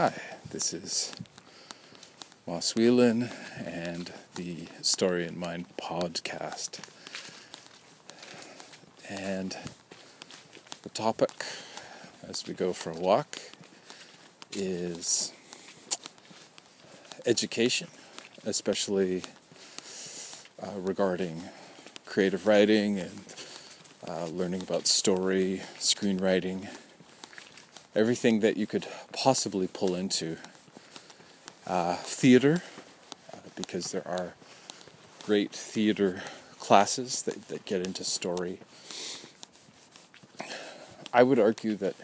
Hi, this is Moss Whelan and the Story in Mind podcast. And the topic as we go for a walk is education, especially uh, regarding creative writing and uh, learning about story, screenwriting everything that you could possibly pull into uh, theater, uh, because there are great theater classes that, that get into story. I would argue that,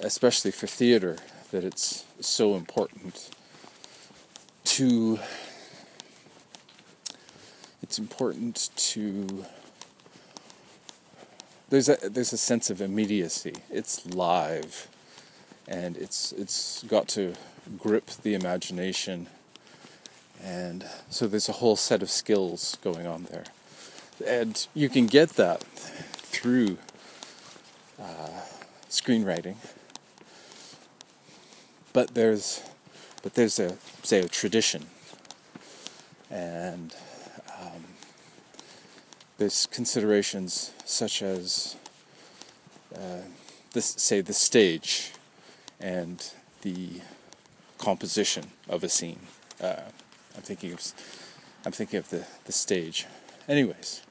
especially for theater, that it's so important to it's important to there's a there's a sense of immediacy. It's live, and it's it's got to grip the imagination, and so there's a whole set of skills going on there, and you can get that through uh, screenwriting. But there's but there's a say a tradition, and there's considerations such as, uh, this, say, the stage and the composition of a scene. Uh, I'm thinking of, I'm thinking of the, the stage. Anyways,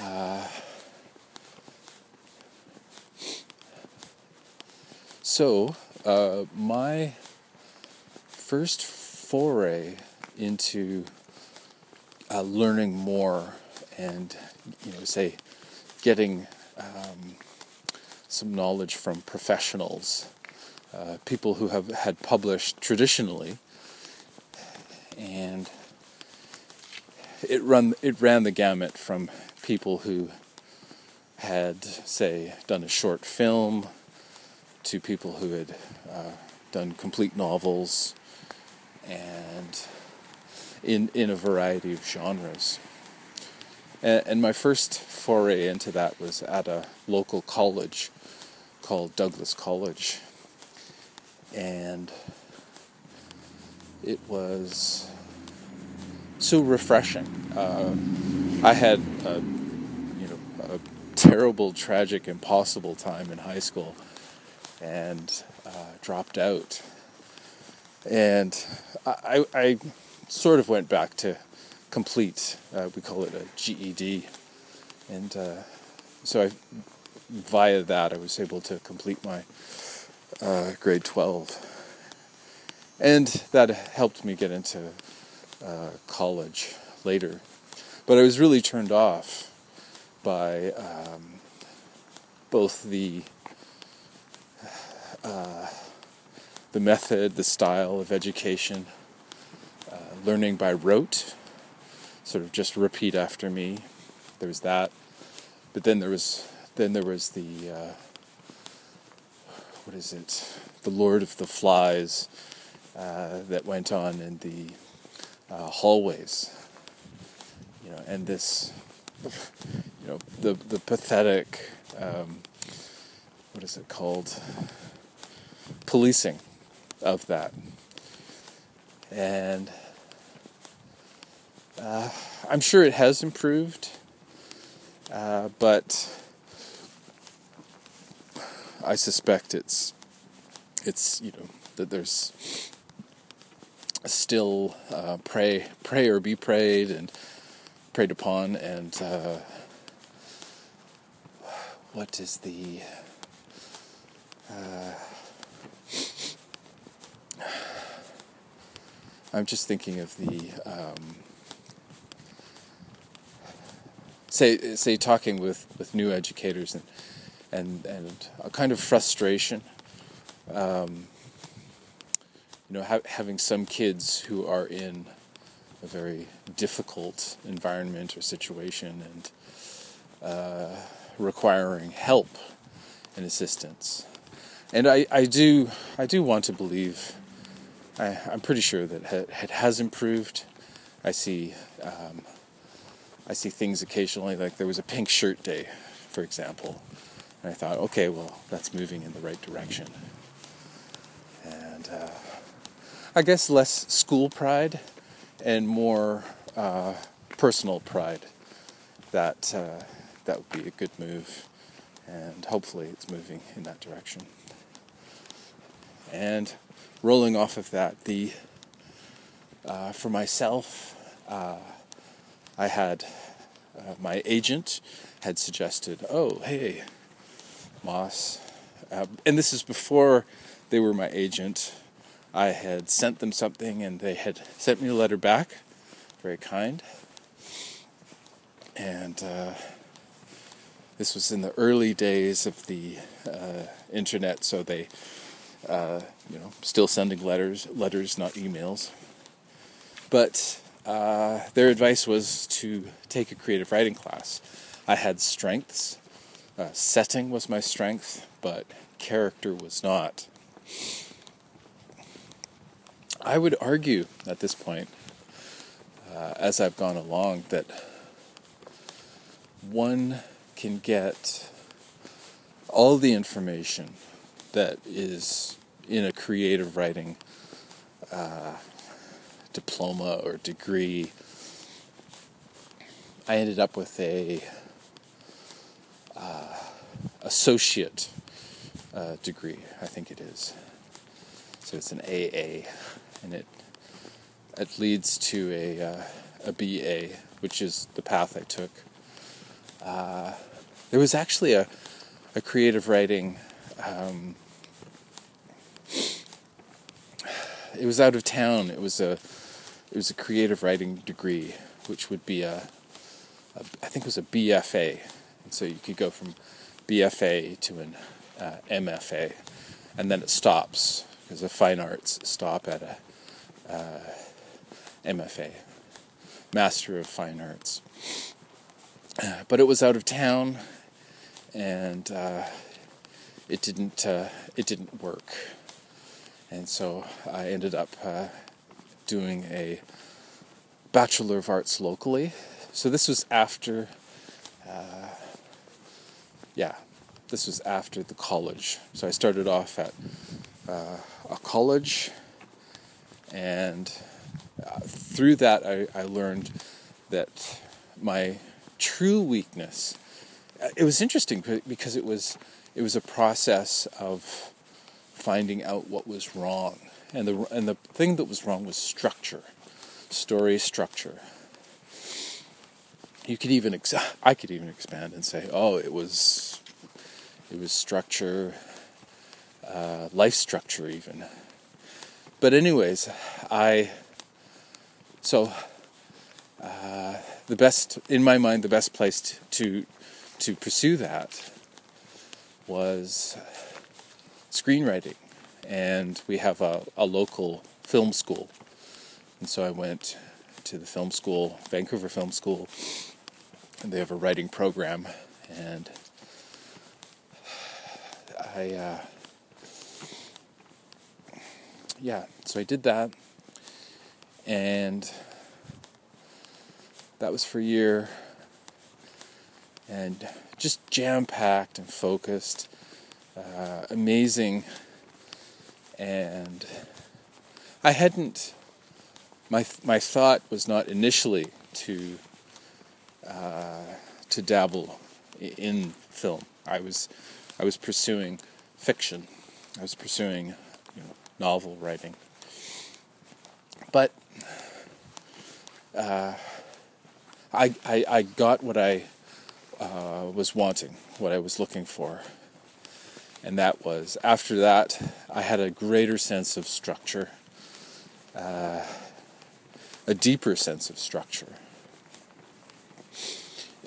uh, so uh, my first foray into uh, learning more and you know say getting um, some knowledge from professionals, uh, people who have had published traditionally, and it run it ran the gamut from people who had say done a short film to people who had uh, done complete novels and in, in a variety of genres. And, my first foray into that was at a local college called Douglas College. And it was so refreshing. Uh, I had a, you know, a terrible, tragic, impossible time in high school and uh, dropped out. And I, I sort of went back to complete. Uh, we call it a GED, and uh, so I, via that, I was able to complete my uh, grade twelve, and that helped me get into uh, college later. But I was really turned off by um, both the uh, the method, the style of education learning by rote, sort of just repeat after me. There was that, but then there was then there was the uh, what is it? The Lord of the Flies uh, that went on in the uh, hallways. You know, and this, you know, the the pathetic, um, what is it called? Policing of that, and uh, I'm sure it has improved, uh, but I suspect it's it's you know that there's still uh, prey prey or be preyed and preyed upon and uh, what is the uh, I'm just thinking of the um, say say talking with, with new educators and and and a kind of frustration. Um, you know, ha- having some kids who are in a very difficult environment or situation and uh, requiring help and assistance. And I, I do I do want to believe I, I'm pretty sure that it has improved. I see um, I see things occasionally, like there was a pink shirt day, for example, And I thought, okay, well, that's moving in the right direction. And uh, I guess less school pride and more uh, personal pride. That uh, that would be a good move, and hopefully it's moving in that direction. And rolling off of that, the uh, for myself, uh, I had uh, my agent had suggested, "Oh, hey, Moss," uh, and this is before they were my agent. I had sent them something, and they had sent me a letter back, very kind. And uh, this was in the early days of the uh, internet, so they, uh, you know, still sending letters, letters, not emails. But uh, their advice was to take a creative writing class. I had strengths. Uh, setting was my strength, but character was not. I would argue at this point, uh, as I've gone along, that one can get all the information that is in a creative writing uh, diploma or degree. I ended up with a uh, associate uh, degree, I think it is. So it's an AA, and it it leads to a uh, a BA, which is the path I took. Uh, there was actually a a creative writing. Um, it was out of town. It was a it was a creative writing degree, which would be a, a I think it was a BFA, and so you could go from BFA to an uh, MFA, and then it stops because the fine arts stop at a uh, MFA, Master of Fine Arts. But it was out of town, and uh, it didn't uh, it didn't work, and so I ended up uh, doing a Bachelor of Arts locally. So this was after, uh, yeah, this was after the college. So I started off at uh, a college, and uh, through that, I, I learned that my true weakness. Uh, it was interesting because it was it was a process of finding out what was wrong, and the and the thing that was wrong was structure, story structure. You could even ex- I could even expand and say, oh, it was it was structure, uh, life structure, even. But, anyways, I. So, uh, the best, in my mind, the best place to, to pursue that was screenwriting. And we have a, a local film school. And so I went to the film school, Vancouver Film School, and they have a writing program. And I, uh, yeah, so I did that, and that was for a year, and just jam packed and focused, uh, amazing, and I hadn't. My my thought was not initially to uh, to dabble in film. I was I was pursuing fiction. I was pursuing you know, novel writing. But uh, I, I, I, got what I uh, was wanting, what I was looking for. And that was, after that, I had a greater sense of structure, uh, a deeper sense of structure.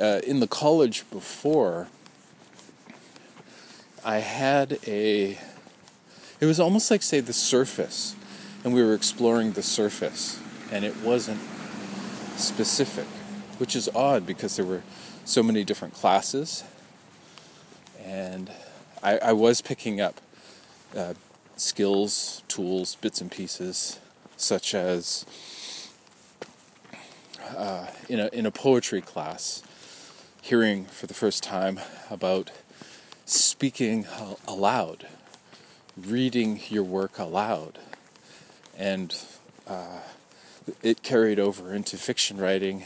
Uh, in the college before, I had a. It was almost like, say, the surface, and we were exploring the surface, and it wasn't specific, which is odd because there were so many different classes, and I, I was picking up uh, skills, tools, bits and pieces, such as uh, in a in a poetry class, hearing for the first time about speaking aloud, reading your work aloud. And uh, it carried over into fiction writing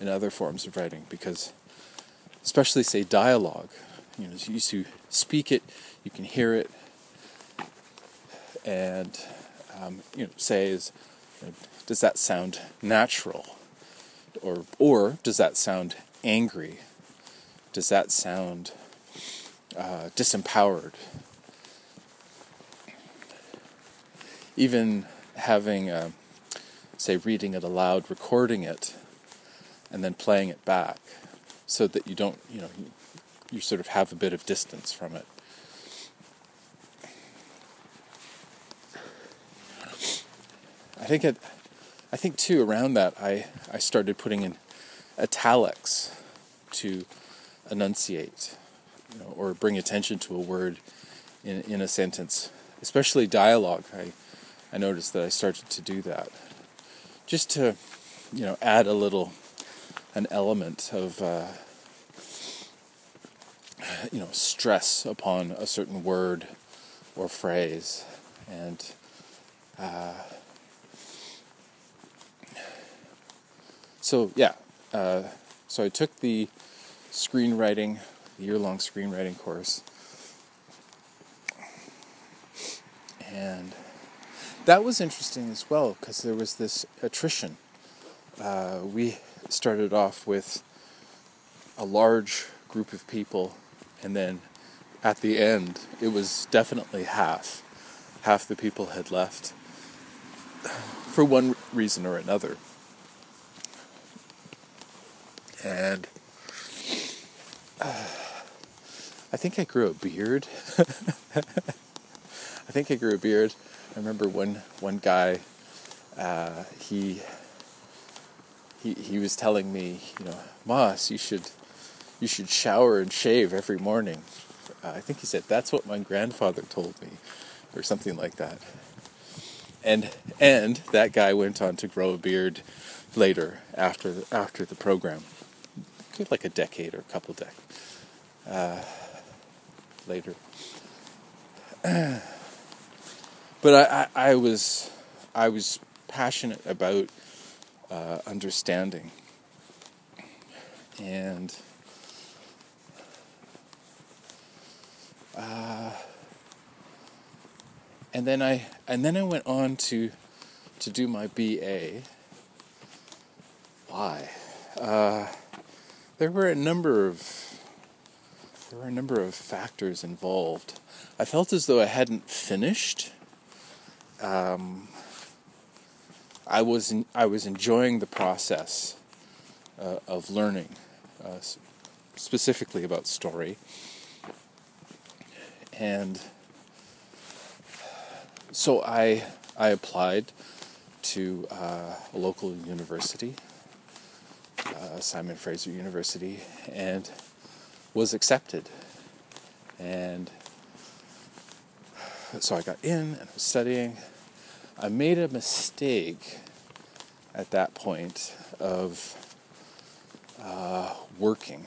and other forms of writing because, especially, say, dialogue, you know, you used to speak it, you can hear it, and, um, you know, say, is, does that sound natural? Or, or does that sound angry? Does that sound uh, disempowered? Even having, uh, say, reading it aloud, recording it, and then playing it back so that you don't, you know, you, sort of have a bit of distance from it. I think it, I think too around that I, I started putting in italics to enunciate, you know, or bring attention to a word in in a sentence, especially dialogue. I I noticed that I started to do that, just to, you know, add a little, an element of, uh, you know, stress upon a certain word or phrase, and. Uh, so yeah, uh, so I took the screenwriting, year-long screenwriting course, and that was interesting as well because there was this attrition. Uh, we started off with a large group of people, and then at the end, it was definitely half. Half the people had left for one reason or another. And uh, I think I grew a beard. I think I grew a beard I remember one one guy, uh, he he he was telling me, you know, Moss, you should you should shower and shave every morning. Uh, I think he said that's what my grandfather told me, or something like that. And and that guy went on to grow a beard later after the, after the program, like a decade or a couple decades uh, later. but I, I, I was I was passionate about uh, understanding and uh, and then I and then I went on to to do my BA. Why? Uh, there were a number of there were a number of factors involved. I felt as though I hadn't finished um, I was in, I was enjoying the process uh, of learning, uh, specifically about story, and so I I applied to uh, a local university, uh, Simon Fraser University, and was accepted, and so I got in and was studying. I made a mistake at that point of uh, working.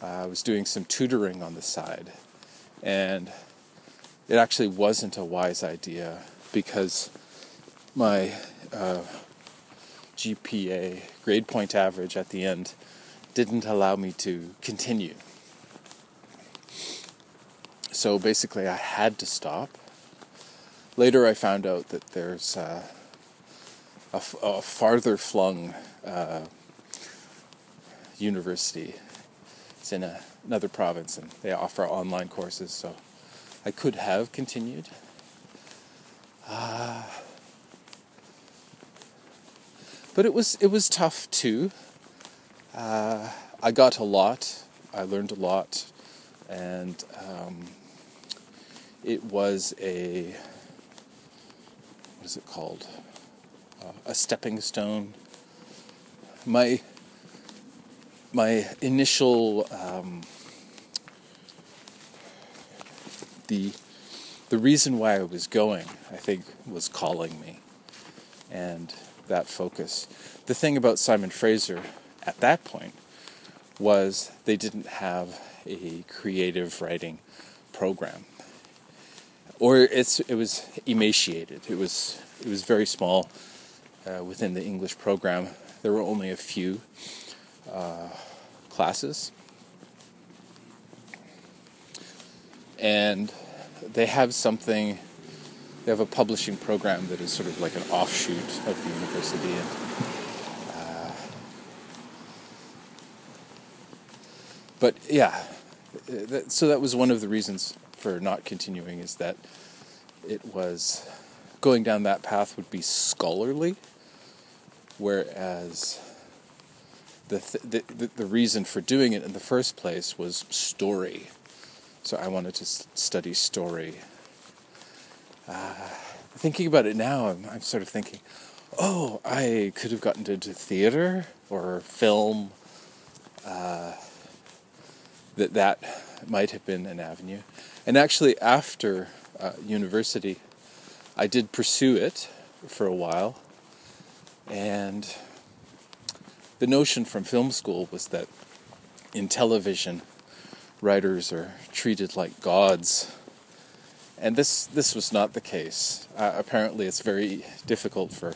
I was doing some tutoring on the side, and it actually wasn't a wise idea because my uh, GPA, grade point average at the end, didn't allow me to continue. So basically, I had to stop Later, I found out that there's uh, a, farther flung uh, university. It's in a, another province, and they offer online courses. So I could have continued. Uh, but it was it was tough too. Uh, I got a lot. I learned a lot, and um, it was a what is it called? Uh, a stepping stone. My my initial um, the the reason why I was going, I think, was calling me, and that focus. The thing about Simon Fraser at that point was they didn't have a creative writing program. Or it's it was emaciated. It was it was very small uh, within the English program. There were only a few uh, classes, and they have something. They have a publishing program that is sort of like an offshoot of the university, and uh, but yeah, that, so that was one of the reasons for not continuing is that it was going down that path would be scholarly, whereas the, th- the, the reason for doing it in the first place was story. So I wanted to study story. Uh, thinking about it now, I'm, I'm sort of thinking, oh, I could have gotten into theater or film. Uh, that that might have been an avenue. And actually, after uh, university, I did pursue it for a while. And the notion from film school was that in television, writers are treated like gods. And this, this was not the case. Uh, apparently, it's very difficult for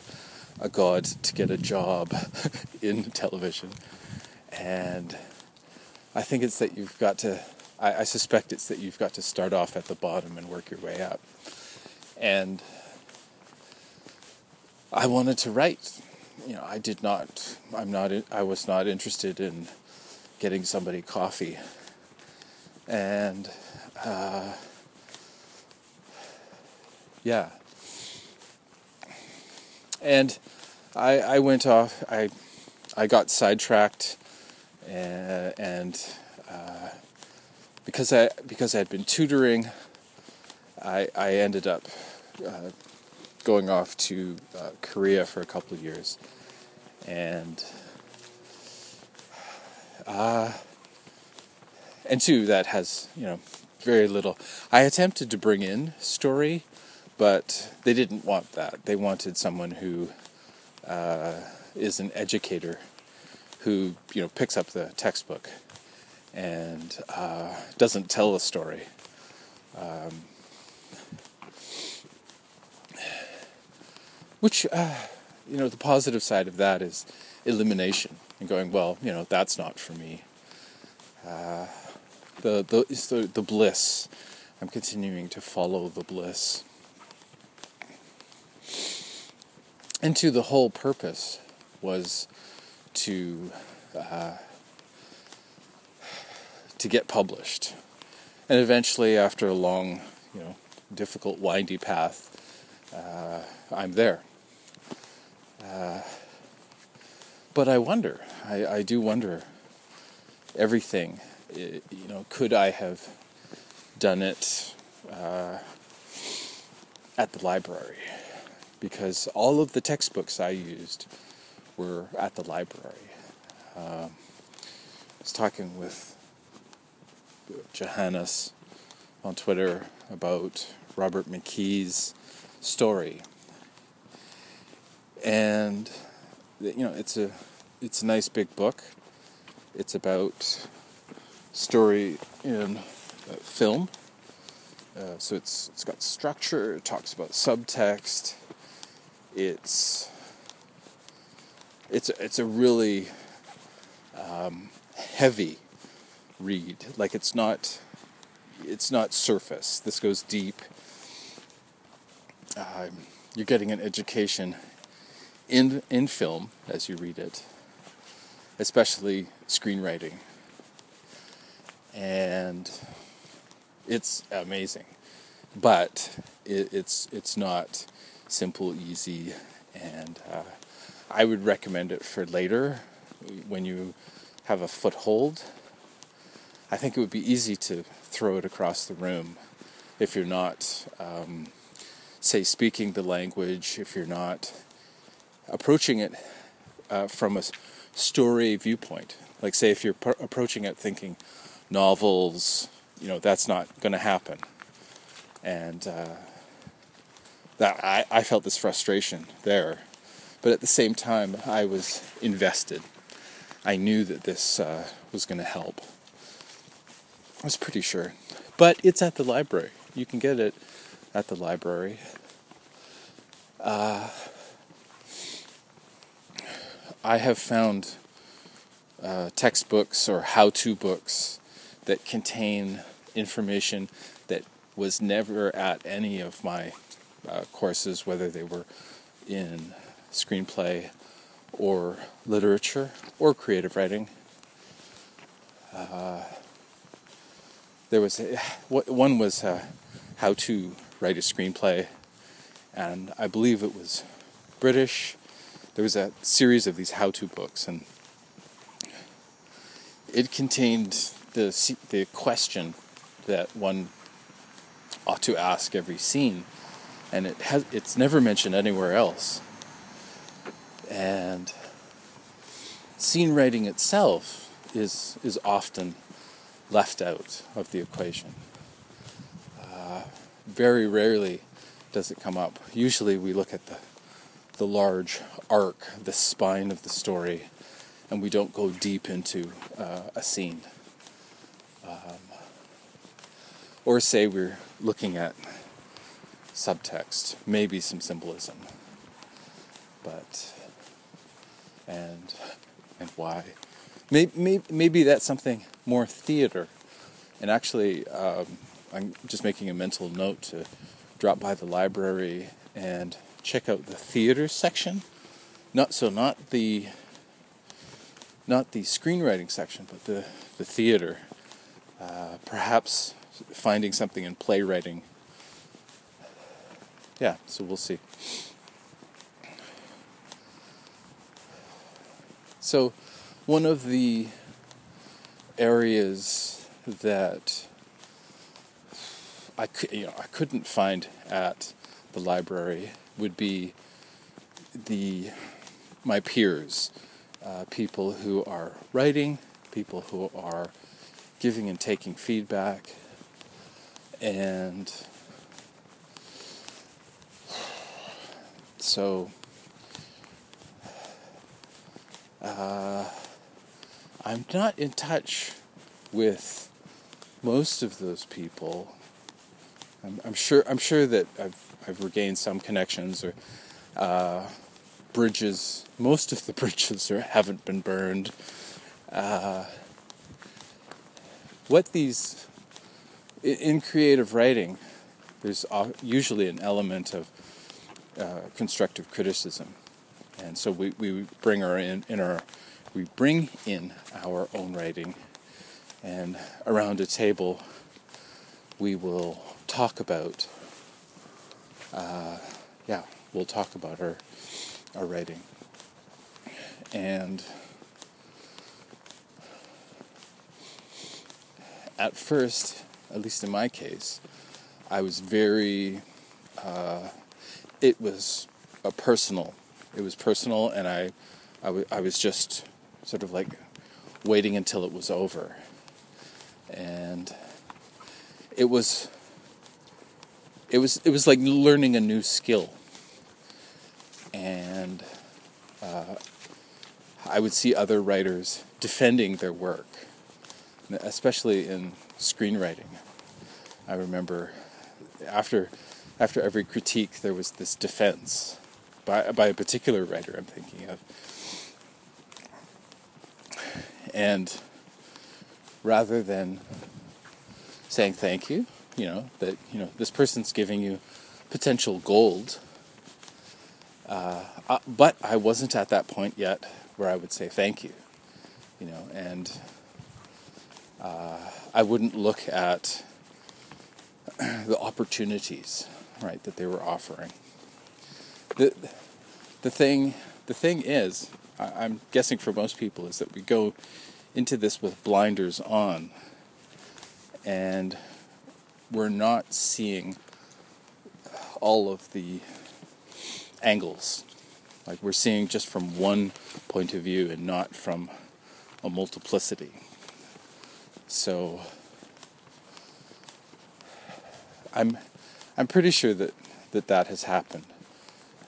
a god to get a job in television. And I think it's that you've got to, I, I, suspect it's that you've got to start off at the bottom and work your way up. And I wanted to write. You know, I did not, I'm not, I was not interested in getting somebody coffee. And, uh, yeah. And I, I went off, I, I got sidetracked and, and uh, because I because I had been tutoring, I I ended up uh, going off to uh, Korea for a couple of years, and uh, and two that has you know very little. I attempted to bring in story, but they didn't want that. They wanted someone who uh, is an educator who you know picks up the textbook and uh, doesn't tell a story. Um, which uh, you know the positive side of that is elimination and going well you know that's not for me. Uh, the the the, the bliss. I'm continuing to follow the bliss. And to the whole purpose was to uh, to get published, and eventually, after a long, you know, difficult, windy path, uh, I'm there. Uh, but I wonder. I, I do wonder. Everything, you know, could I have done it uh, at the library? Because all of the textbooks I used were at the library. Um, I was talking with Johannes on Twitter about Robert McKee's story, and you know it's a it's a nice big book. It's about story in uh, film. Uh, so it's it's got structure. It talks about subtext. It's it's it's a really um, heavy read. Like it's not it's not surface. This goes deep. Um, you're getting an education in in film as you read it, especially screenwriting, and it's amazing. But it, it's it's not simple, easy, and uh, I would recommend it for later when you have a foothold. I think it would be easy to throw it across the room if you're not, um, say, speaking the language, if you're not approaching it uh, from a story viewpoint. Like, say, if you're pr- approaching it thinking novels, you know, that's not going to happen. And uh, that I, I felt this frustration there but at the same time, I was invested. I knew that this uh, was going to help. I was pretty sure. But it's at the library. You can get it at the library. Uh, I have found uh, textbooks or how to books that contain information that was never at any of my uh, courses, whether they were in screenplay or literature or creative writing. Uh, there was a, one was uh, how to write a screenplay, and I believe it was British. There was a series of these how-to books, and it contained the the question that one ought to ask every scene, and it has it's never mentioned anywhere else. And scene writing itself is is often left out of the equation. Uh, very rarely does it come up. Usually we look at the the large arc, the spine of the story, and we don't go deep into uh, a scene. Um, or say we're looking at subtext, maybe some symbolism, but and and why? Maybe, maybe that's something more theater. And actually, um, I'm just making a mental note to drop by the library and check out the theater section. Not so, not the not the screenwriting section, but the the theater. Uh, perhaps finding something in playwriting. Yeah, so we'll see. So, one of the areas that I could, you know, I couldn't find at the library would be the my peers, uh, people who are writing, people who are giving and taking feedback, and so uh, I'm not in touch with most of those people. I'm, I'm sure. I'm sure that I've I've regained some connections or uh, bridges. Most of the bridges are, haven't been burned. Uh, what these in creative writing, there's usually an element of uh, constructive criticism, and so we, we bring our in, in our we bring in our own writing, and around a table, we will talk about. Uh, yeah, we'll talk about our our writing, and at first, at least in my case, I was very. Uh, it was a personal. It was personal, and I, I, w- I was just sort of like waiting until it was over. And it was it was it was like learning a new skill. And uh, I would see other writers defending their work, especially in screenwriting. I remember after after every critique there was this defense by by a particular writer I'm thinking of and rather than saying thank you, you know, that, you know, this person's giving you potential gold, uh, uh, but I wasn't at that point yet where I would say thank you, you know, and uh, I wouldn't look at the opportunities, right, that they were offering. The, the thing, the thing is, I'm guessing for most people, is that we go into this with blinders on and we're not seeing all of the angles. Like we're seeing just from one point of view and not from a multiplicity. So I'm I'm pretty sure that that, that has happened.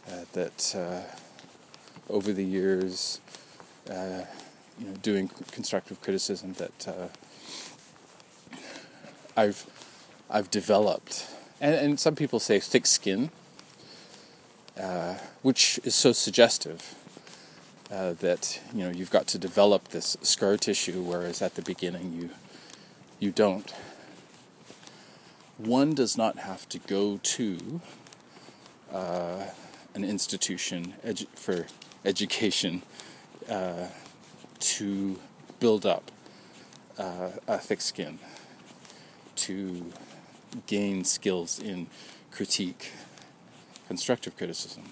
Uh, that uh, over the years, uh, you know, doing constructive criticism that uh, I've I've developed, and, and some people say thick skin, uh, which is so suggestive uh, that you know you've got to develop this scar tissue, whereas at the beginning you you don't. One does not have to go to uh, an institution edu- for education uh, to build up uh, a thick skin, to gain skills in critique, constructive criticism,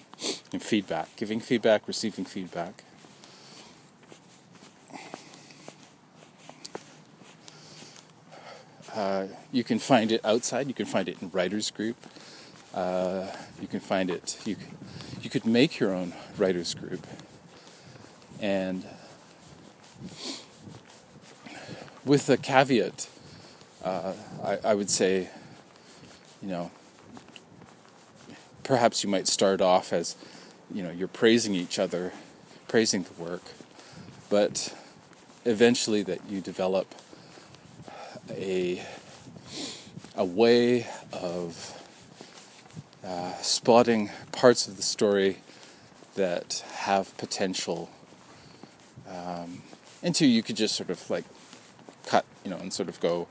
and feedback, giving feedback, receiving feedback. Uh, you can find it outside. You can find it in writers group. Uh, you can find it. You you could make your own writers group, and with a caveat, uh, I, I would say, you know, perhaps you might start off as, you know, you're praising each other, praising the work, but eventually that you develop a a way of uh, spotting parts of the story that have potential. Um, into you could just sort of like cut, you know, and sort of go,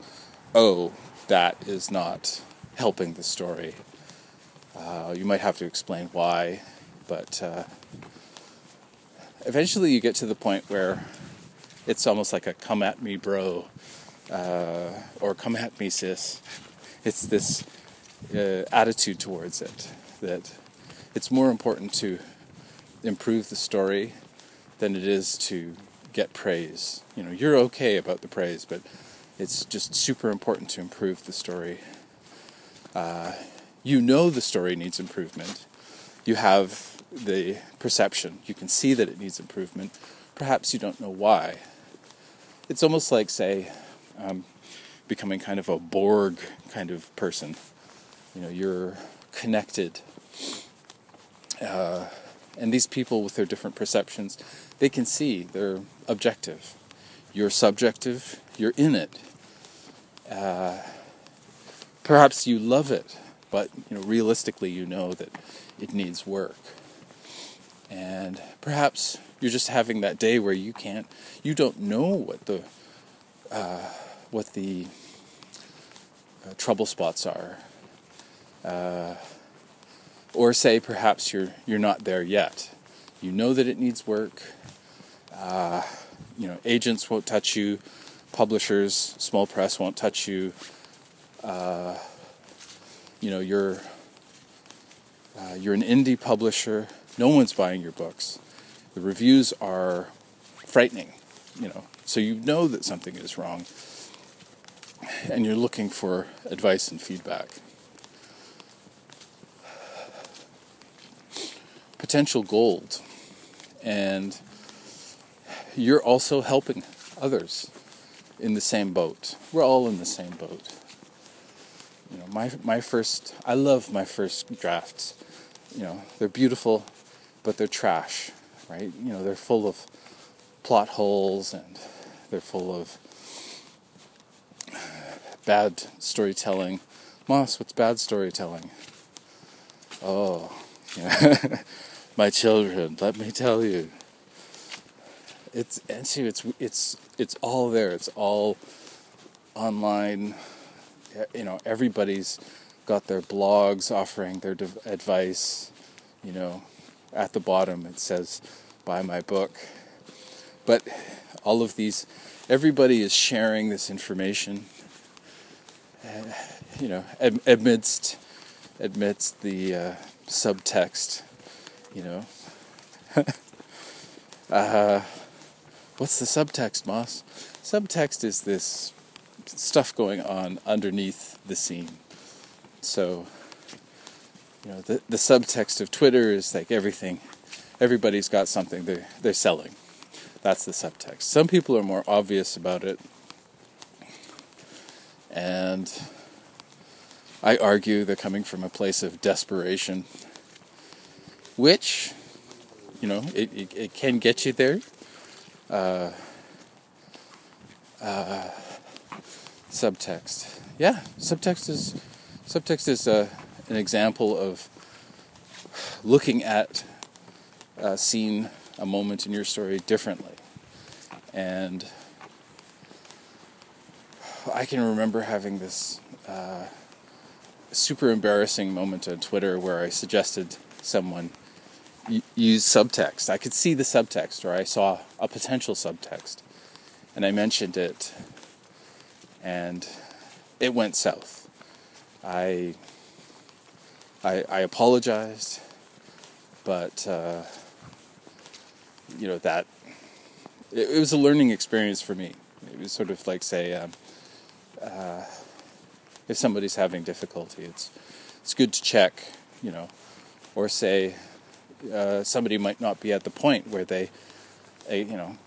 oh, that is not helping the story. Uh, you might have to explain why, but uh, eventually you get to the point where it's almost like a come at me, bro, uh, or come at me, sis. It's this uh, attitude towards it that it's more important to improve the story than it is to get praise. You know, you're okay about the praise, but it's just super important to improve the story. Uh, you know the story needs improvement. You have the perception. You can see that it needs improvement. Perhaps you don't know why. It's almost like, say, um, becoming kind of a Borg kind of person. You know, you're connected. Uh, and these people, with their different perceptions, they can see they're objective. You're subjective, you're in it. Uh, perhaps you love it, but you know, realistically, you know that it needs work. And perhaps you're just having that day where you can't, you don't know what the, uh, what the uh, trouble spots are. Uh, or say perhaps you're you're not there yet. You know that it needs work. Uh, you know, agents won't touch you, publishers, small press won't touch you. Uh, you know, you're uh, you're an indie publisher. No one's buying your books. The reviews are frightening. You know, so you know that something is wrong, and you're looking for advice and feedback. Potential gold, and you're also helping others in the same boat. We're all in the same boat. You know, my my first I love my first drafts. You know, they're beautiful, but they're trash, right? You know, they're full of plot holes and they're full of bad storytelling. Moss, what's bad storytelling? Oh, yeah. my children, let me tell you it's and see it's it's it's all there. It's all online. You know, everybody's got their blogs offering their advice. You know, at the bottom it says, "Buy my book." But all of these, everybody is sharing this information. Uh, you know, amidst amidst the uh, subtext. You know. uh, What's the subtext, Moss? Subtext is this stuff going on underneath the scene. So, you know, the, the subtext of Twitter is like everything, everybody's got something they're, they're selling. That's the subtext. Some people are more obvious about it. And I argue they're coming from a place of desperation, which, you know, it, it, it can get you there uh, uh, subtext. Yeah, subtext is subtext is uh, an example of looking at a scene, a moment in your story differently, and I can remember having this uh, super embarrassing moment on Twitter where I suggested someone use subtext. I could see the subtext, or I saw a potential subtext, and I mentioned it, and it went south. I I, I apologized, but uh, you know that it, it, was a learning experience for me. It was sort of like say, um, uh, if somebody's having difficulty, it's it's good to check, you know, or say uh, somebody might not be at the point where they, you know,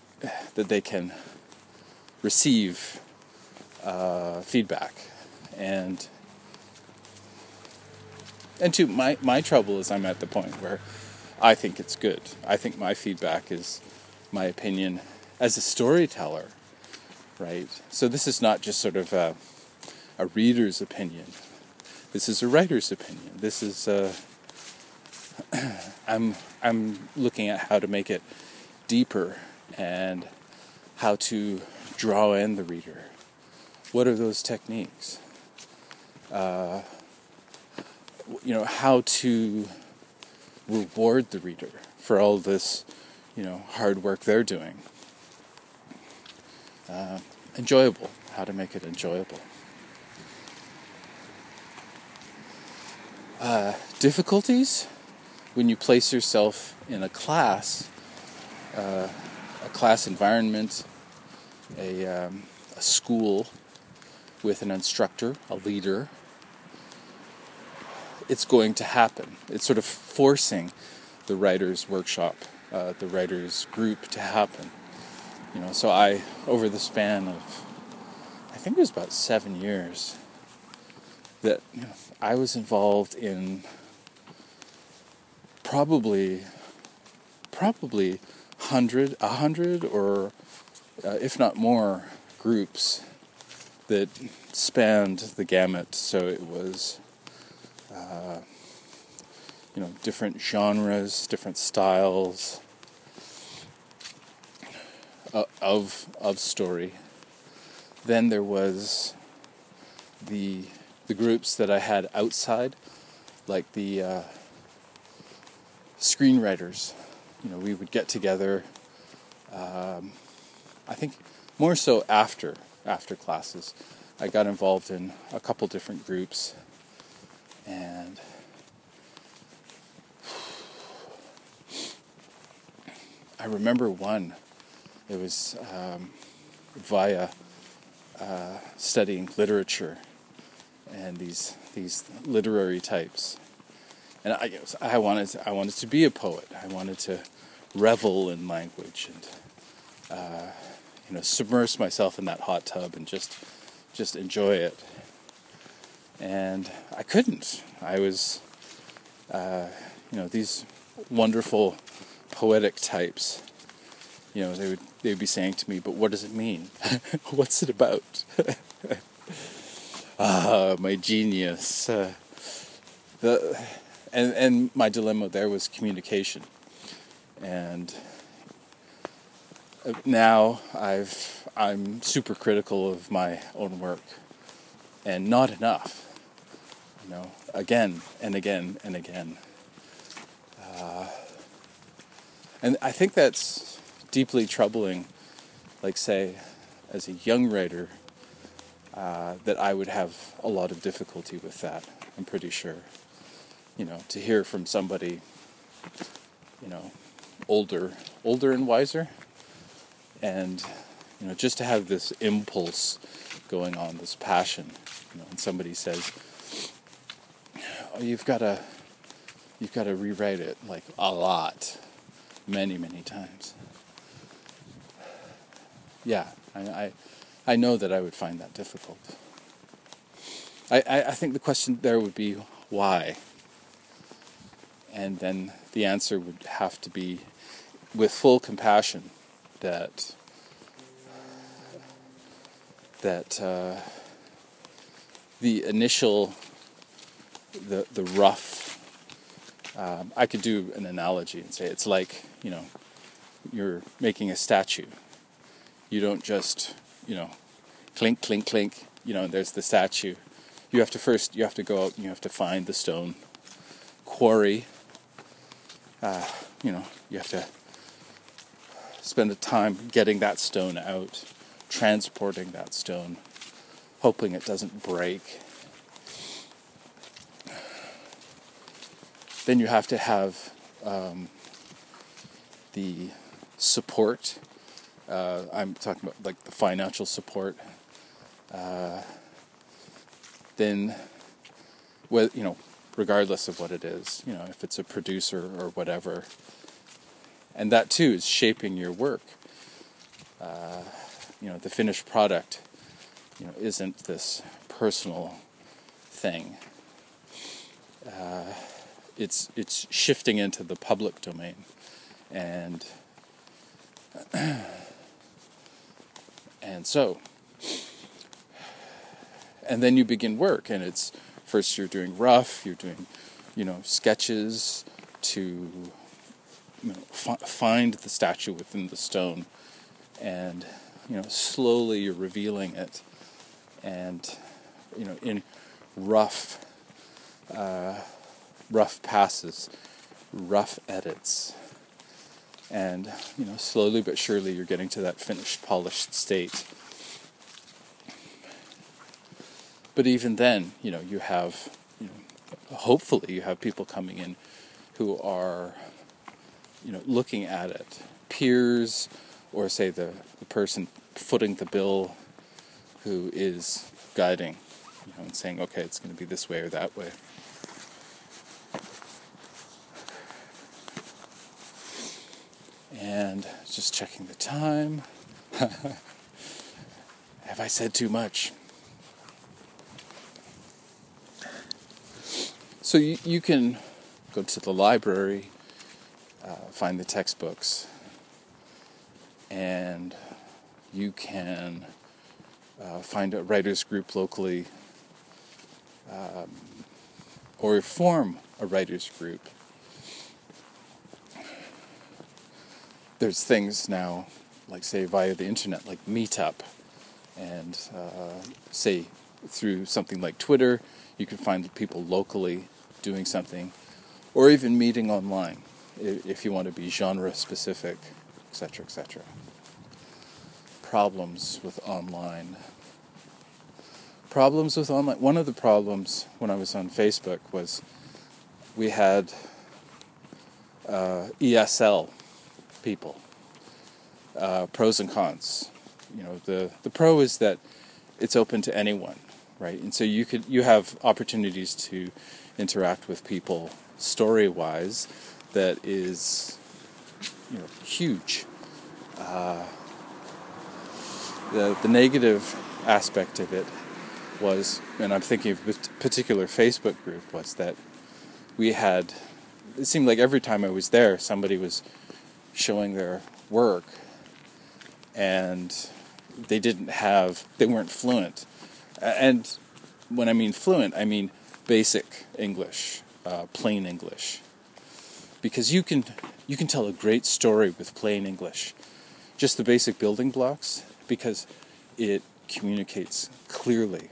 that they can receive uh, feedback, and and two, my my trouble is I'm at the point where I think it's good. I think my feedback is my opinion as a storyteller, right? So this is not just sort of a, a reader's opinion. This is a writer's opinion. This is a I'm I'm looking at how to make it deeper and how to draw in the reader. What are those techniques? Uh, you know how to reward the reader for all this, you know, hard work they're doing. Uh, enjoyable. How to make it enjoyable. Uh, difficulties when you place yourself in a class, uh, a class environment, a, um, a school with an instructor, a leader, it's going to happen. It's sort of forcing the writer's workshop, uh, the writer's group to happen. You know, so I, over the span of, I think it was about seven years, that you know, I was involved in probably probably hundred a hundred or uh, if not more groups that spanned the gamut so it was uh, you know different genres different styles uh, of of story then there was the the groups that I had outside like the uh, screenwriters. You know, we would get together. Um, I think more so after after classes. I got involved in a couple different groups, and I remember one. It was um, via uh, studying literature and these these literary types and I, I wanted to, I wanted to be a poet. I wanted to revel in language and uh, you know submerge myself in that hot tub and just just enjoy it. And I couldn't. I was uh, you know these wonderful poetic types. You know they would they would be saying to me, "But what does it mean? What's it about?" ah, my genius. Uh, the and and my dilemma there was communication, and now I've I'm super critical of my own work, and not enough. You know, again and again and again. Uh, and I think that's deeply troubling. Like say, as a young writer, uh, that I would have a lot of difficulty with that. I'm pretty sure you know, to hear from somebody, you know, older, older and wiser, and you know, just to have this impulse going on, this passion, you know, and somebody says, "Oh, you've got to, you've got to rewrite it like a lot, many, many times." Yeah, I, I, I know that I would find that difficult. I, I, I think the question there would be why and then the answer would have to be with full compassion that that uh, the initial, the the rough. Um, I could do an analogy and say it's like you know, you're making a statue. You don't just you know, clink clink clink. You know, and there's the statue. You have to first you have to go out and you have to find the stone quarry. Uh, you know, you have to spend the time getting that stone out, transporting that stone, hoping it doesn't break. Then you have to have um, the support. Uh, I'm talking about like the financial support. Uh, then, well, you know, regardless of what it is, you know, if it's a producer or whatever, and that too is shaping your work. Uh, you know, the finished product, you know, isn't this personal thing. Uh, it's it's shifting into the public domain, and and so, and then you begin work, and it's first you're doing rough, you're doing, you know, sketches to you know, f- find the statue within the stone, and you know slowly you're revealing it, and you know in rough, uh, rough passes, rough edits, and you know slowly but surely you're getting to that finished, polished state. But even then, you know you have, you know, hopefully you have people coming in who are you know, looking at it, peers, or say the, the person footing the bill who is guiding, you know, and saying, okay, it's going to be this way or that way. And just checking the time. Have I said too much? So you, you can go to the library uh, find the textbooks, and you can uh, find a writers group locally, um, or form a writers group. There's things now, like say via the internet, like Meetup, and uh, say through something like Twitter, you can find people locally doing something, or even meeting online if you want to be genre specific, etc., etc. Problems with online. Problems with online. One of the problems when I was on Facebook was we had uh, ESL people, uh, pros and cons. You know, the the pro is that it's open to anyone, right? And so you could you have opportunities to interact with people story wise that is you know huge. Uh, the the negative aspect of it was, and I'm thinking of a particular Facebook group, was that we had. It seemed like every time I was there, somebody was showing their work, and they didn't have, they weren't fluent, and when I mean fluent, I mean basic English, uh, plain English because you can you can tell a great story with plain English, just the basic building blocks, because it communicates clearly.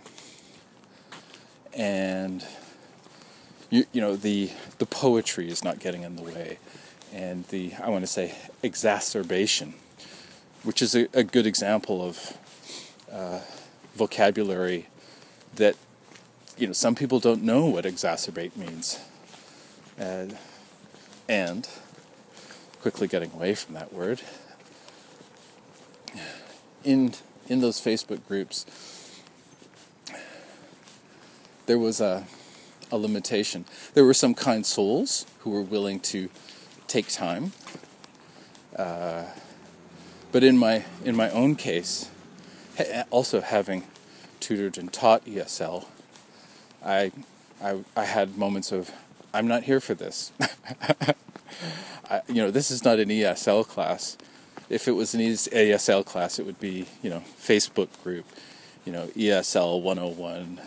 And you, you know the the poetry is not getting in the way, and the I want to say exacerbation, which is a, a good example of uh, vocabulary that you know some people don't know what exacerbate means. Uh, and quickly getting away from that word. In in those Facebook groups there was a a limitation. There were some kind souls who were willing to take time uh, but in my in my own case also having tutored and taught ESL I I, I had moments of I'm not here for this. I, you know, this is not an ESL class. If it was an ESL class, it would be, you know, Facebook group, you know, ESL 101,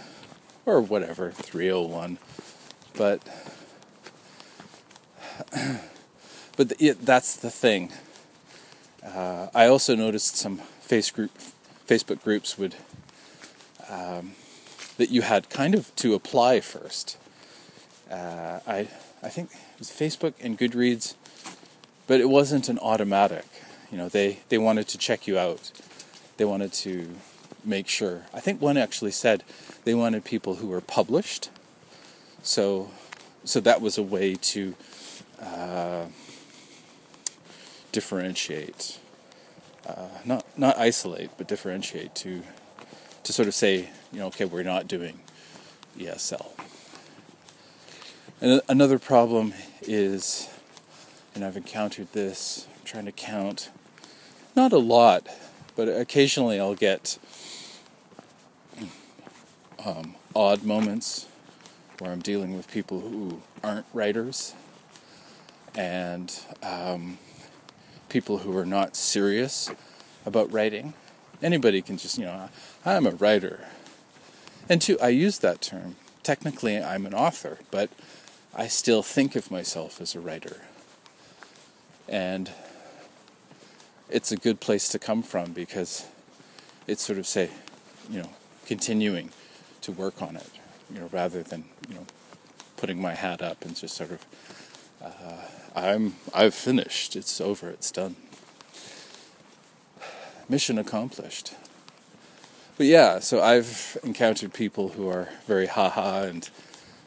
or whatever, 301. But but the, it, that's the thing. Uh, I also noticed some face group, Facebook groups would um, that you had kind of to apply first. Uh, I I think it was Facebook and Goodreads, but it wasn't an automatic. You know, they they wanted to check you out. They wanted to make sure. I think one actually said they wanted people who were published. So so that was a way to uh, differentiate, uh, not not isolate, but differentiate to to sort of say, you know, okay, we're not doing ESL. And another problem is, and I've encountered this. I'm trying to count, not a lot, but occasionally I'll get um, odd moments where I'm dealing with people who aren't writers and um, people who are not serious about writing. Anybody can just, you know, I'm a writer. And two, I use that term. Technically, I'm an author, but I still think of myself as a writer. And it's a good place to come from because it's sort of say, you know, continuing to work on it, you know, rather than, you know, putting my hat up and just sort of uh, I'm I've finished. It's over. It's done. Mission accomplished. But yeah, so I've encountered people who are very haha and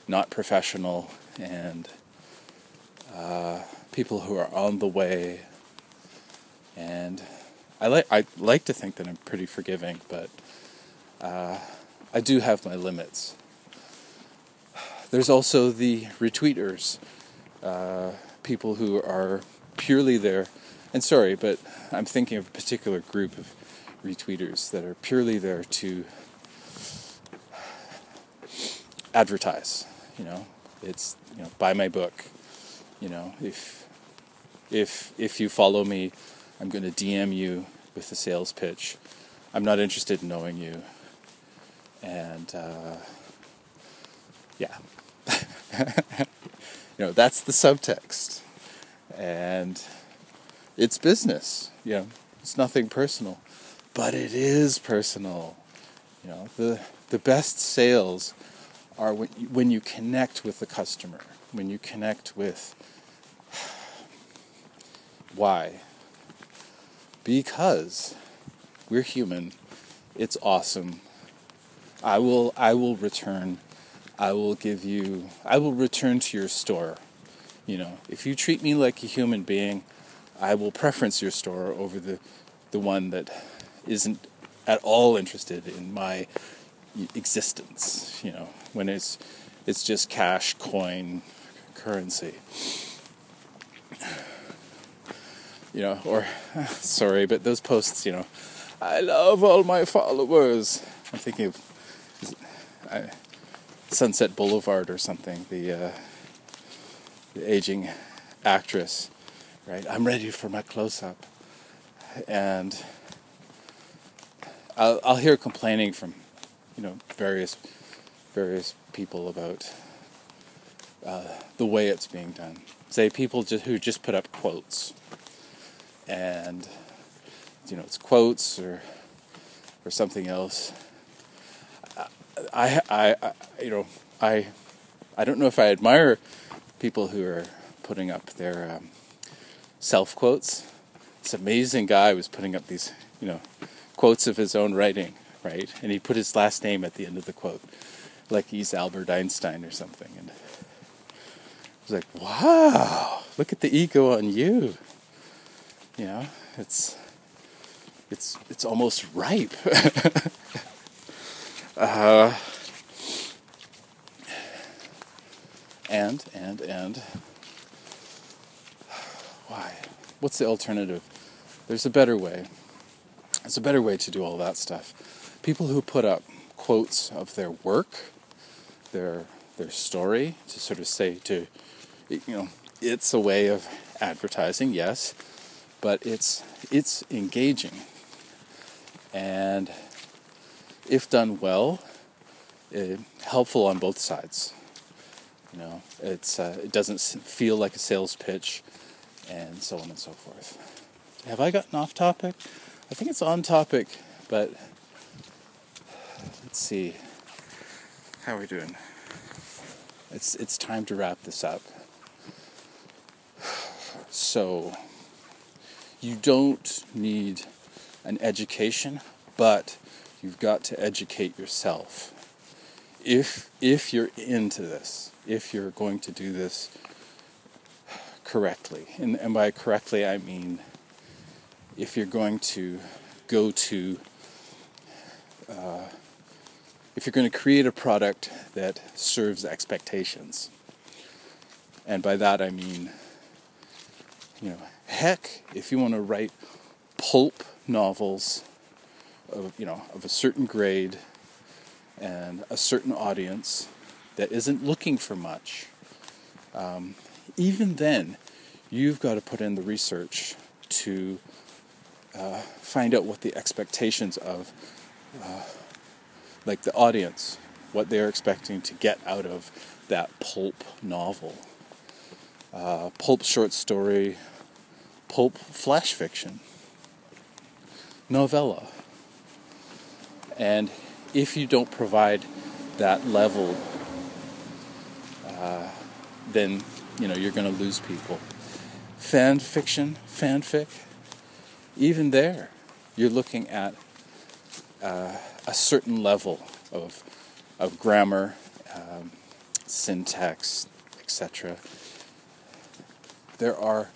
not professional, and uh, people who are on the way. And I like I like to think that I'm pretty forgiving, but uh, I do have my limits. There's also the retweeters uh, people who are purely there. And sorry, but I'm thinking of a particular group of retweeters that are purely there to advertise. You know, it's you know buy my book. You know, if if if you follow me, I'm going to DM you with a sales pitch. I'm not interested in knowing you, and uh, yeah. You know, that's the subtext. And it's business, you know, it's nothing personal. But it is personal. You know, the the best sales are when you, when you connect with the customer, when you connect with why? Because we're human. It's awesome. I will I will return I will give you, I will return to your store. You know, if you treat me like a human being, I will preference your store over the, the one that isn't at all interested in my existence. You know, when it's it's just cash, coin, currency. You know, or sorry, but those posts. You know, I love all my followers. I'm thinking of. I, Sunset Boulevard or something. The, uh, the aging actress, right? I'm ready for my close up, and I'll, I'll hear complaining from, you know, various various people about uh, the way it's being done. Say people just, who just put up quotes, and you know, it's quotes or or something else I, I, I, you know, I, I don't know if I admire people who are putting up their um, self quotes. This amazing guy was putting up these, you know, quotes of his own writing, right? And he put his last name at the end of the quote, like he's Albert Einstein or something. And I was like, wow, look at the ego on you. You know, it's, it's, it's almost ripe. Uh, and, and, and, why? What's the alternative? There's a better way. There's a better way to do all that stuff. People who put up quotes of their work, their their story, to sort of say to, you know, it's a way of advertising, yes, but it's it's engaging, and if done well, uh, helpful on both sides. You know, it's uh, it doesn't feel like a sales pitch, and so on and so forth. Have I gotten off topic? I think it's on topic, but let's see. How are we doing? It's it's time to wrap this up. So you don't need an education, but you've got to educate yourself. If if you're into this, if you're going to do this correctly, and, and by correctly I mean if you're going to go to uh, if you're going to create a product that serves expectations. And by that I mean, you know, heck, if you want to write pulp novels of, you know, of a certain grade and a certain audience that isn't looking for much, um, even then, you've got to put in the research to uh, find out what the expectations of uh, like the audience, what they're expecting to get out of that pulp novel. Uh, pulp short story, pulp flash fiction, novella. And if you don't provide that level, uh, then you know you're going to lose people. Fan fiction, fanfic, even there, you're looking at uh, a certain level of, of grammar, um, syntax, etc. There are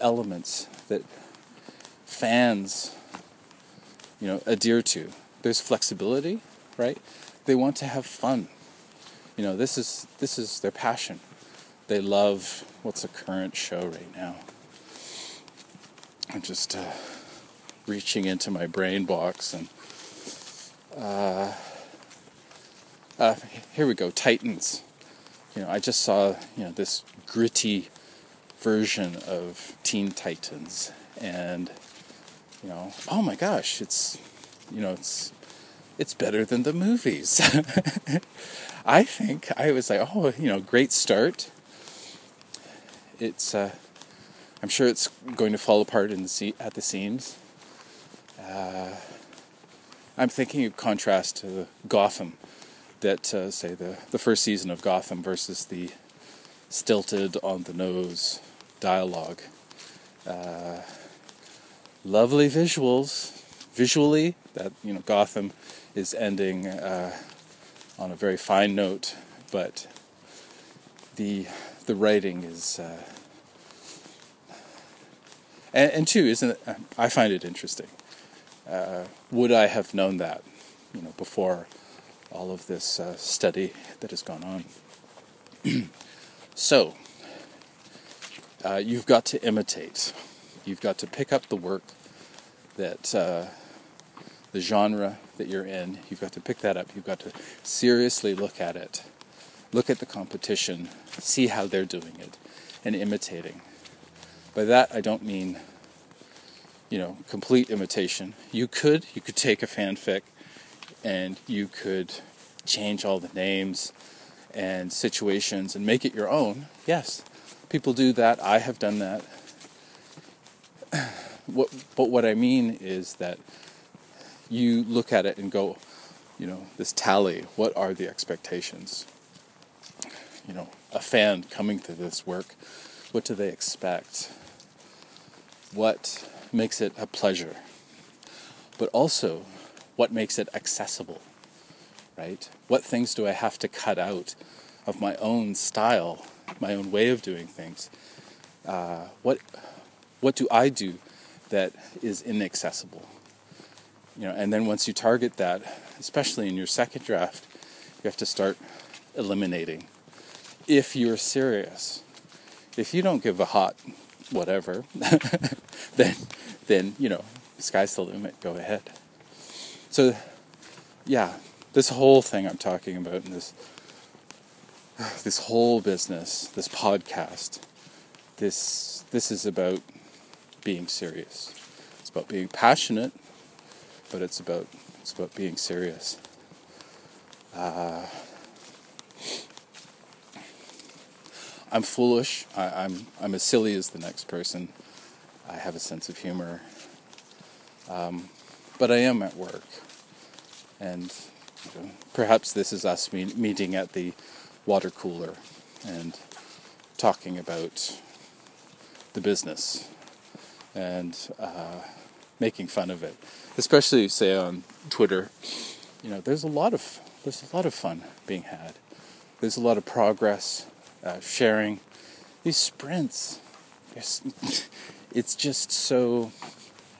elements that fans, you know, adhere to. There's flexibility, right? They want to have fun. You know, this is this is their passion. They love what's a current show right now. I'm just uh, reaching into my brain box and uh, uh, here we go, Titans. You know, I just saw you know this gritty version of Teen Titans, and you know, oh my gosh, it's you know, it's it's better than the movies. I think I was like, oh, you know, great start. It's, uh, I'm sure it's going to fall apart in the se- at the seams. Uh, I'm thinking of contrast to Gotham, that uh, say the the first season of Gotham versus the stilted on the nose dialogue. Uh, lovely visuals, visually that you know Gotham is ending uh, on a very fine note, but the the writing is. Uh, and, and two, isn't it, I find it interesting uh, would I have known that, you know, before all of this uh, study that has gone on? so, uh, you've got to imitate. You've got to pick up the work that uh, the genre that you're in. You've got to pick that up. You've got to seriously look at it, look at the competition, see how they're doing it, and imitating. By that, I don't mean you know, complete imitation. You could, you could take a fanfic and you could change all the names and situations and make it your own. Yes, people do that. I have done that. What, but what I mean is that you look at it and go, you know, this tally, what are the expectations? You know, a fan coming to this work, what do they expect? What makes it a pleasure, but also what makes it accessible, right? What things do I have to cut out of my own style, my own way of doing things? Uh, what what do I do that is inaccessible? You know, and then once you target that, especially in your second draft, you have to start eliminating. If you're serious, if you don't give a hot whatever, then then you know, sky's the limit. Go ahead. So, yeah, this whole thing I'm talking about, in this this whole business, this podcast, this this is about being serious. It's about being passionate, but it's about it's about being serious. Uh, I'm foolish. I, I'm I'm as silly as the next person. I have a sense of humor. Um, but I am at work, and you know, perhaps this is us meet, meeting at the water cooler and talking about the business and uh, making fun of it, especially say on Twitter. You know, there's a lot of there's a lot of fun being had. There's a lot of progress, uh, sharing these sprints. It's just so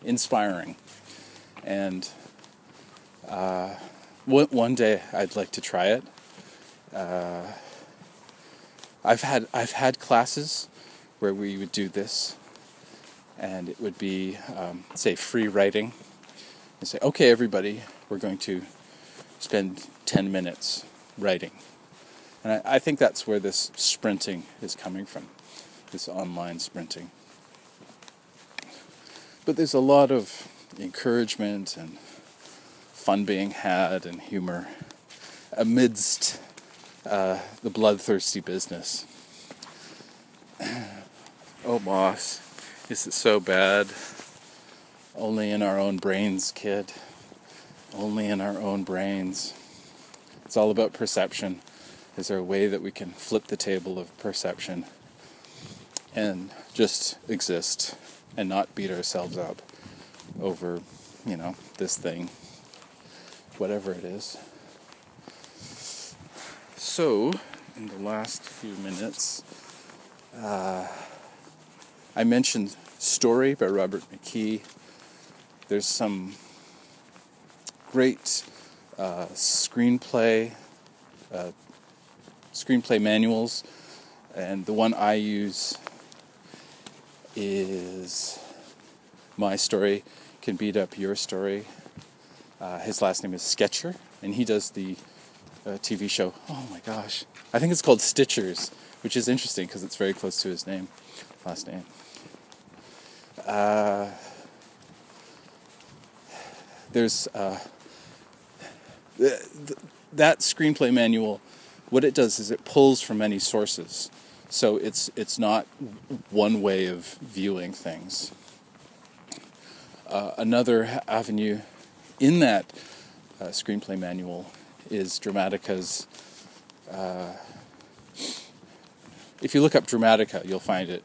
inspiring, and uh, one day I'd like to try it. Uh, I've had I've had classes where we would do this, and it would be um, say free writing, and say, okay, everybody, we're going to spend ten minutes writing, and I, I think that's where this sprinting is coming from, this online sprinting. But there's a lot of encouragement and fun being had and humor amidst uh, the bloodthirsty business. oh, boss, is it so bad? Only in our own brains, kid. Only in our own brains. It's all about perception. Is there a way that we can flip the table of perception and just exist and not beat ourselves up over, you know, this thing, whatever it is? So, in the last few minutes, uh, I mentioned Story by Robert McKee. There's some great uh, screenplay uh, screenplay manuals, and the one I use is My Story Can Beat Up Your Story. Uh, his last name is Sketcher, and he does the uh, TV show. Oh my gosh. I think it's called Stitchers, which is interesting because it's very close to his name, last name. Uh, there's uh, th- th- that screenplay manual. What it does is it pulls from many sources, so it's it's not one way of viewing things. Uh, another avenue in that uh, screenplay manual is Dramatica's. Uh, if you look up Dramatica, you'll find it,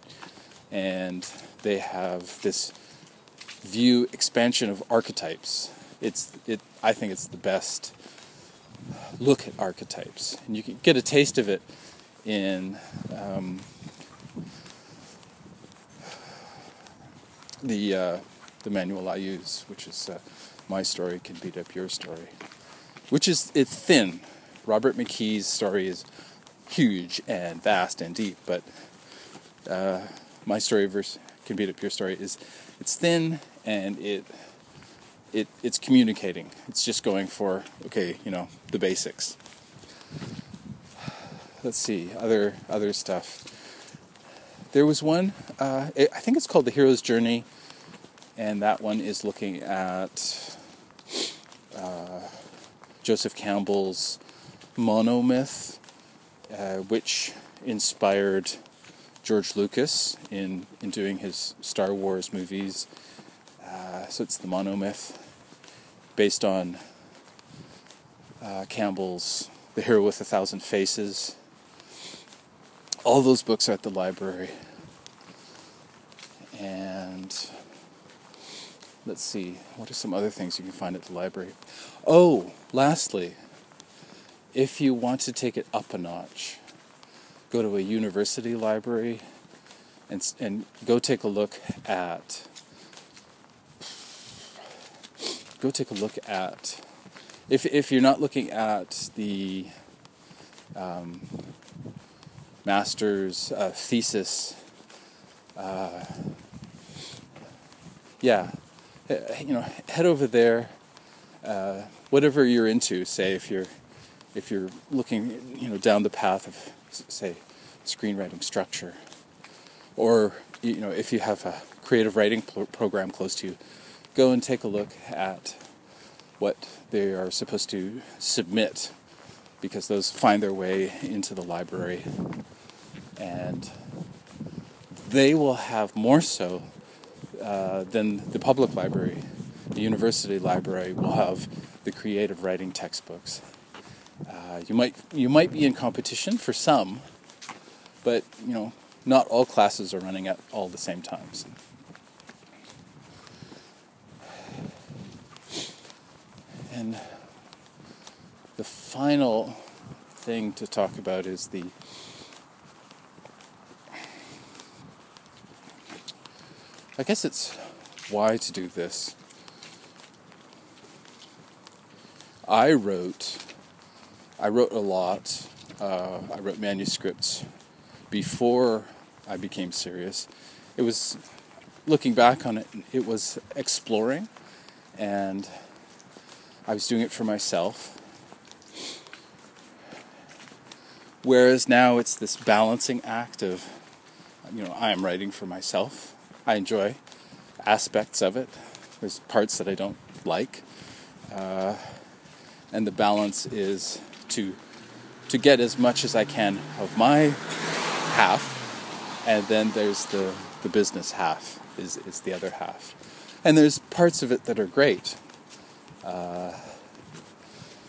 and they have this view expansion of archetypes. It's it. I think it's the best look at archetypes, and you can get a taste of it in um, the uh, the manual I use, which is uh, "My Story Can Beat Up Your Story." which is it's thin. Robert McKee's story is huge and vast and deep, but uh, my story verse can beat up your story is it's thin and it it it's communicating. It's just going for okay, you know, the basics. Let's see other other stuff. There was one. Uh, I think it's called the Hero's Journey, and that one is looking at. Uh, Joseph Campbell's monomyth, uh, which inspired George Lucas in, in doing his Star Wars movies. Uh, so it's the monomyth based on uh, Campbell's The Hero with a Thousand Faces. All those books are at the library. And let's see, what are some other things you can find at the library? Oh, lastly, if you want to take it up a notch, go to a university library and, and go take a look at go take a look at if if you're not looking at the um, master's uh, thesis uh, yeah you know, head over there. Uh, whatever you're into, say if you're if you're looking, you know, down the path of say screenwriting structure, or you know, if you have a creative writing pro- program close to you, go and take a look at what they are supposed to submit because those find their way into the library and they will have more so uh, than the public library. The university library will have the creative writing textbooks. Uh, you might you might be in competition for some, but you know not all classes are running at all the same times. And the final thing to talk about is the I guess it's why to do this. I wrote, I wrote a lot. Uh, I wrote manuscripts before I became serious. It was, looking back on it, it was exploring, and I was doing it for myself. Whereas now it's this balancing act of, you know, I am writing for myself I enjoy aspects of it. There's parts that I don't like, uh, and the balance is to to get as much as I can of my half, and then there's the the business half is is the other half, and there's parts of it that are great. Uh,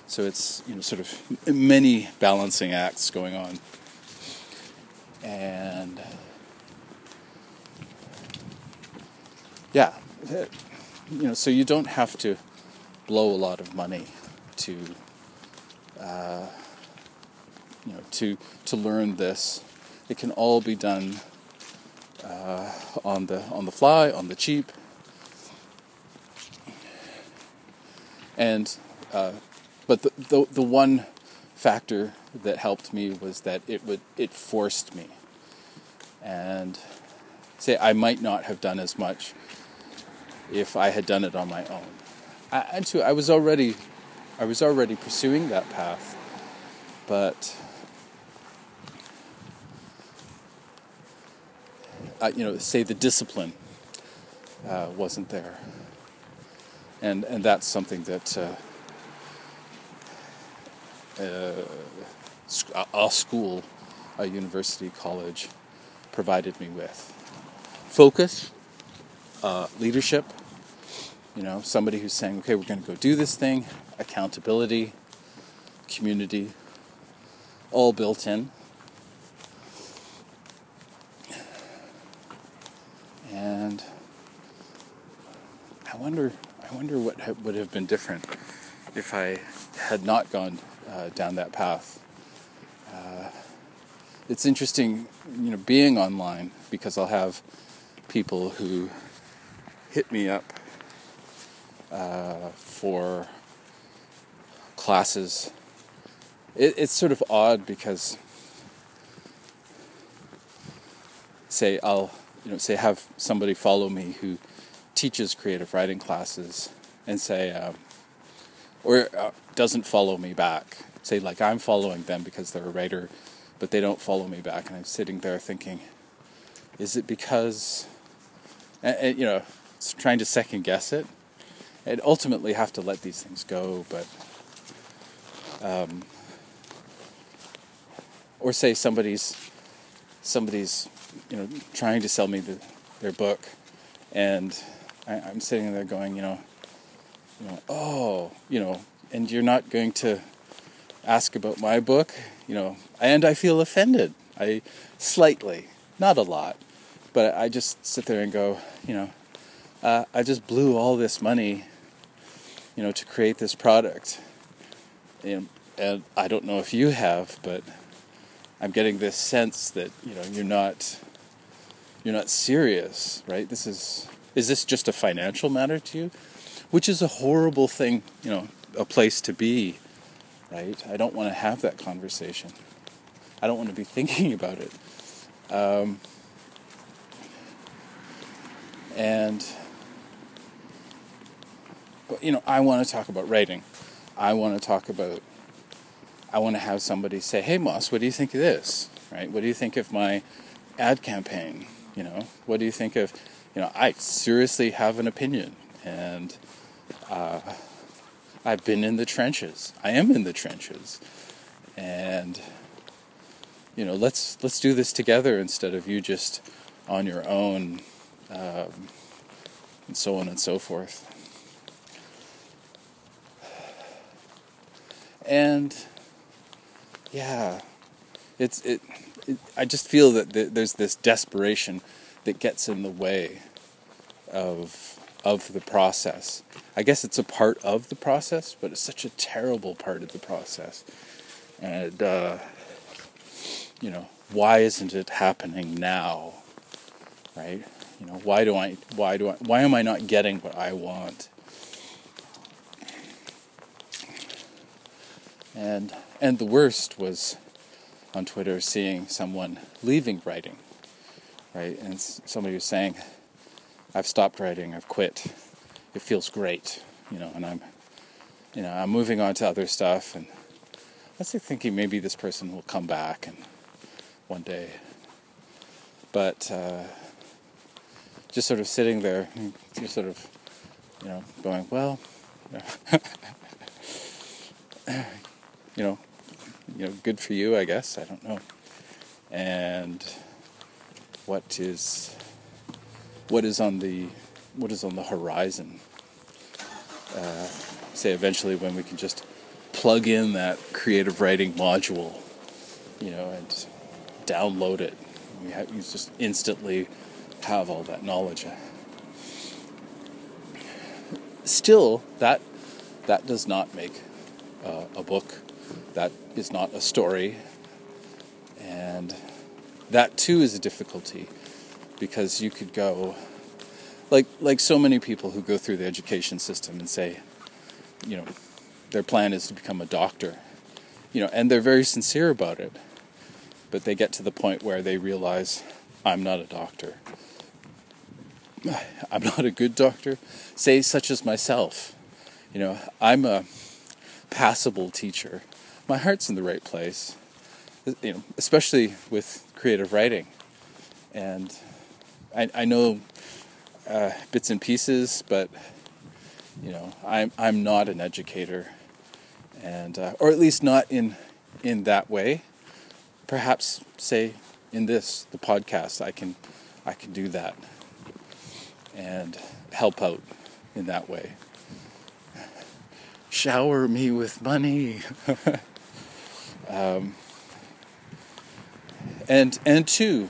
so it's you know sort of many balancing acts going on, and yeah, you know, so you don't have to blow a lot of money to, uh, you know, to to learn this. It can all be done uh, on the on the fly, on the cheap, and uh, but the, the the one factor that helped me was that it would it forced me, and say I might not have done as much if I had done it on my own. I, and too, I was already, I was already pursuing that path, but uh, you know, say the discipline uh, wasn't there, and and that's something that uh, uh a school, a university, college, provided me with focus, uh, leadership, you know, somebody who's saying, okay, we're going to go do this thing, accountability, community, all built in. And I wonder, I wonder what would have been different if I had not gone uh, down that path. Uh, it's interesting, you know, being online because I'll have people who hit me up uh, for classes. It, it's sort of odd because, say, I'll you know say have somebody follow me who teaches creative writing classes and say, um, or uh, doesn't follow me back. Say like I'm following them because they're a writer, but they don't follow me back, and I'm sitting there thinking, is it because, and, and you know, trying to second guess it and ultimately have to let these things go, but um, or say somebody's somebody's you know trying to sell me the, their book, and I, am sitting there going, you know, you know, oh, you know, and you're not going to ask about my book, you know, and I feel offended. I slightly, not a lot, but I just sit there and go, you know, uh, I just blew all this money you know, to create this product. And, and I don't know if you have, but I'm getting this sense that you know you're not you're not serious, right? This is is this just a financial matter to you? Which is a horrible thing, you know, a place to be, right? I don't want to have that conversation. I don't want to be thinking about it. Um, and but you know, I want to talk about writing. I want to talk about. I want to have somebody say, "Hey, Moss, what do you think of this? Right? What do you think of my ad campaign? You know, what do you think of? You know, I seriously have an opinion, and uh, I've been in the trenches. I am in the trenches, and you know let's let's do this together instead of you just on your own um, and so on and so forth and yeah it's it, it i just feel that there's this desperation that gets in the way of of the process. I guess it's a part of the process but it's such a terrible part of the process. And uh, you know why isn't it happening now? Right? You know why do i why do i why am i not getting what i want? And and the worst was on twitter seeing someone leaving writing right and somebody was saying i've stopped writing i've quit it feels great you know and i'm you know i'm moving on to other stuff and I was thinking maybe this person will come back and one day. But uh, just sort of sitting there, just sort of, you know, going, well, you know, you know, good for you, I guess. I don't know. And what is what is on the what is on the horizon? Uh, say eventually when we can just plug in that creative writing module, you know, and download it. Have, you just instantly have all that knowledge. Still, that that does not make uh, a book. That is not a story, and that too is a difficulty because you could go like like so many people who go through the education system and say, you know, their plan is to become a doctor, you know, and they're very sincere about it but they get to the point where they realize I'm not a doctor. I'm not a good doctor. Say, such as myself. You know, I'm a passable teacher. My heart's in the right place, you know, especially with creative writing. And I, I know uh, bits and pieces, but you know, I'm I'm not an educator, and uh, or at least not in in that way perhaps say in this the podcast I can I can do that and help out in that way. Shower me with money. um, and and two,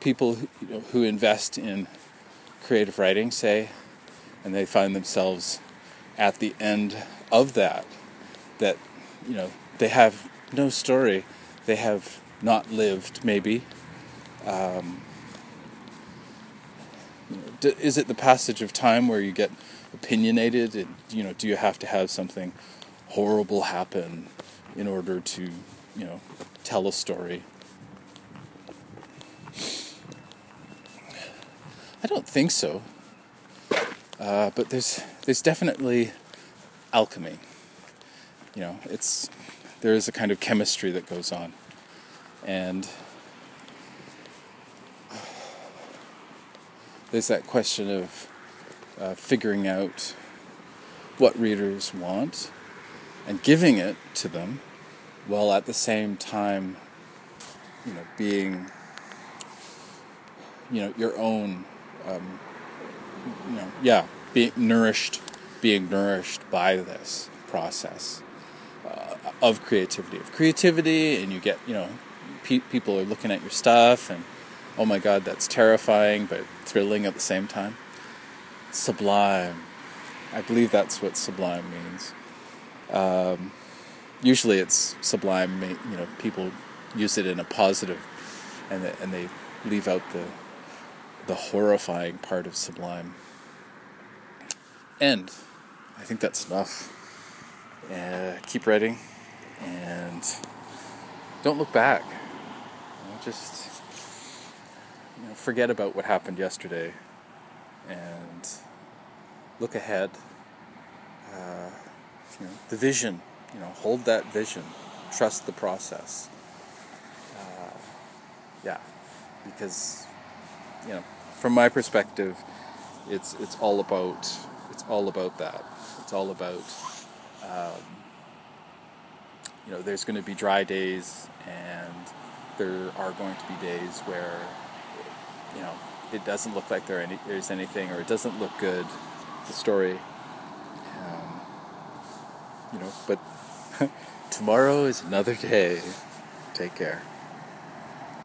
people who, you know, who invest in creative writing say, and they find themselves at the end of that, that you know they have no story they have not lived, maybe. Um, is it the passage of time where you get opinionated? And, you know, do you have to have something horrible happen in order to, you know, tell a story? I don't think so. Uh, but there's there's definitely alchemy. You know, it's there is a kind of chemistry that goes on. And there's that question of uh, figuring out what readers want and giving it to them while at the same time you know being you know your own um, you know yeah being nourished being nourished by this process uh, of creativity, of creativity, and you get, you know, pe- people are looking at your stuff, and oh my God, that's terrifying, but thrilling at the same time. Sublime. I believe that's what sublime means. Um, usually, it's sublime. You know, people use it in a positive, and they, and they leave out the the horrifying part of sublime. And I think that's enough uh, keep writing and don't look back. You know, just you know, forget about what happened yesterday and look ahead. Uh, you know, the vision, you know, hold that vision, trust the process. Uh, yeah, because you know, from my perspective, it's it's all about it's all about that. It's all about um, you know, there's going to be dry days, and there are going to be days where, you know, it doesn't look like there any, there's anything, or it doesn't look good. The story, um, you know, but tomorrow is another day. Take care.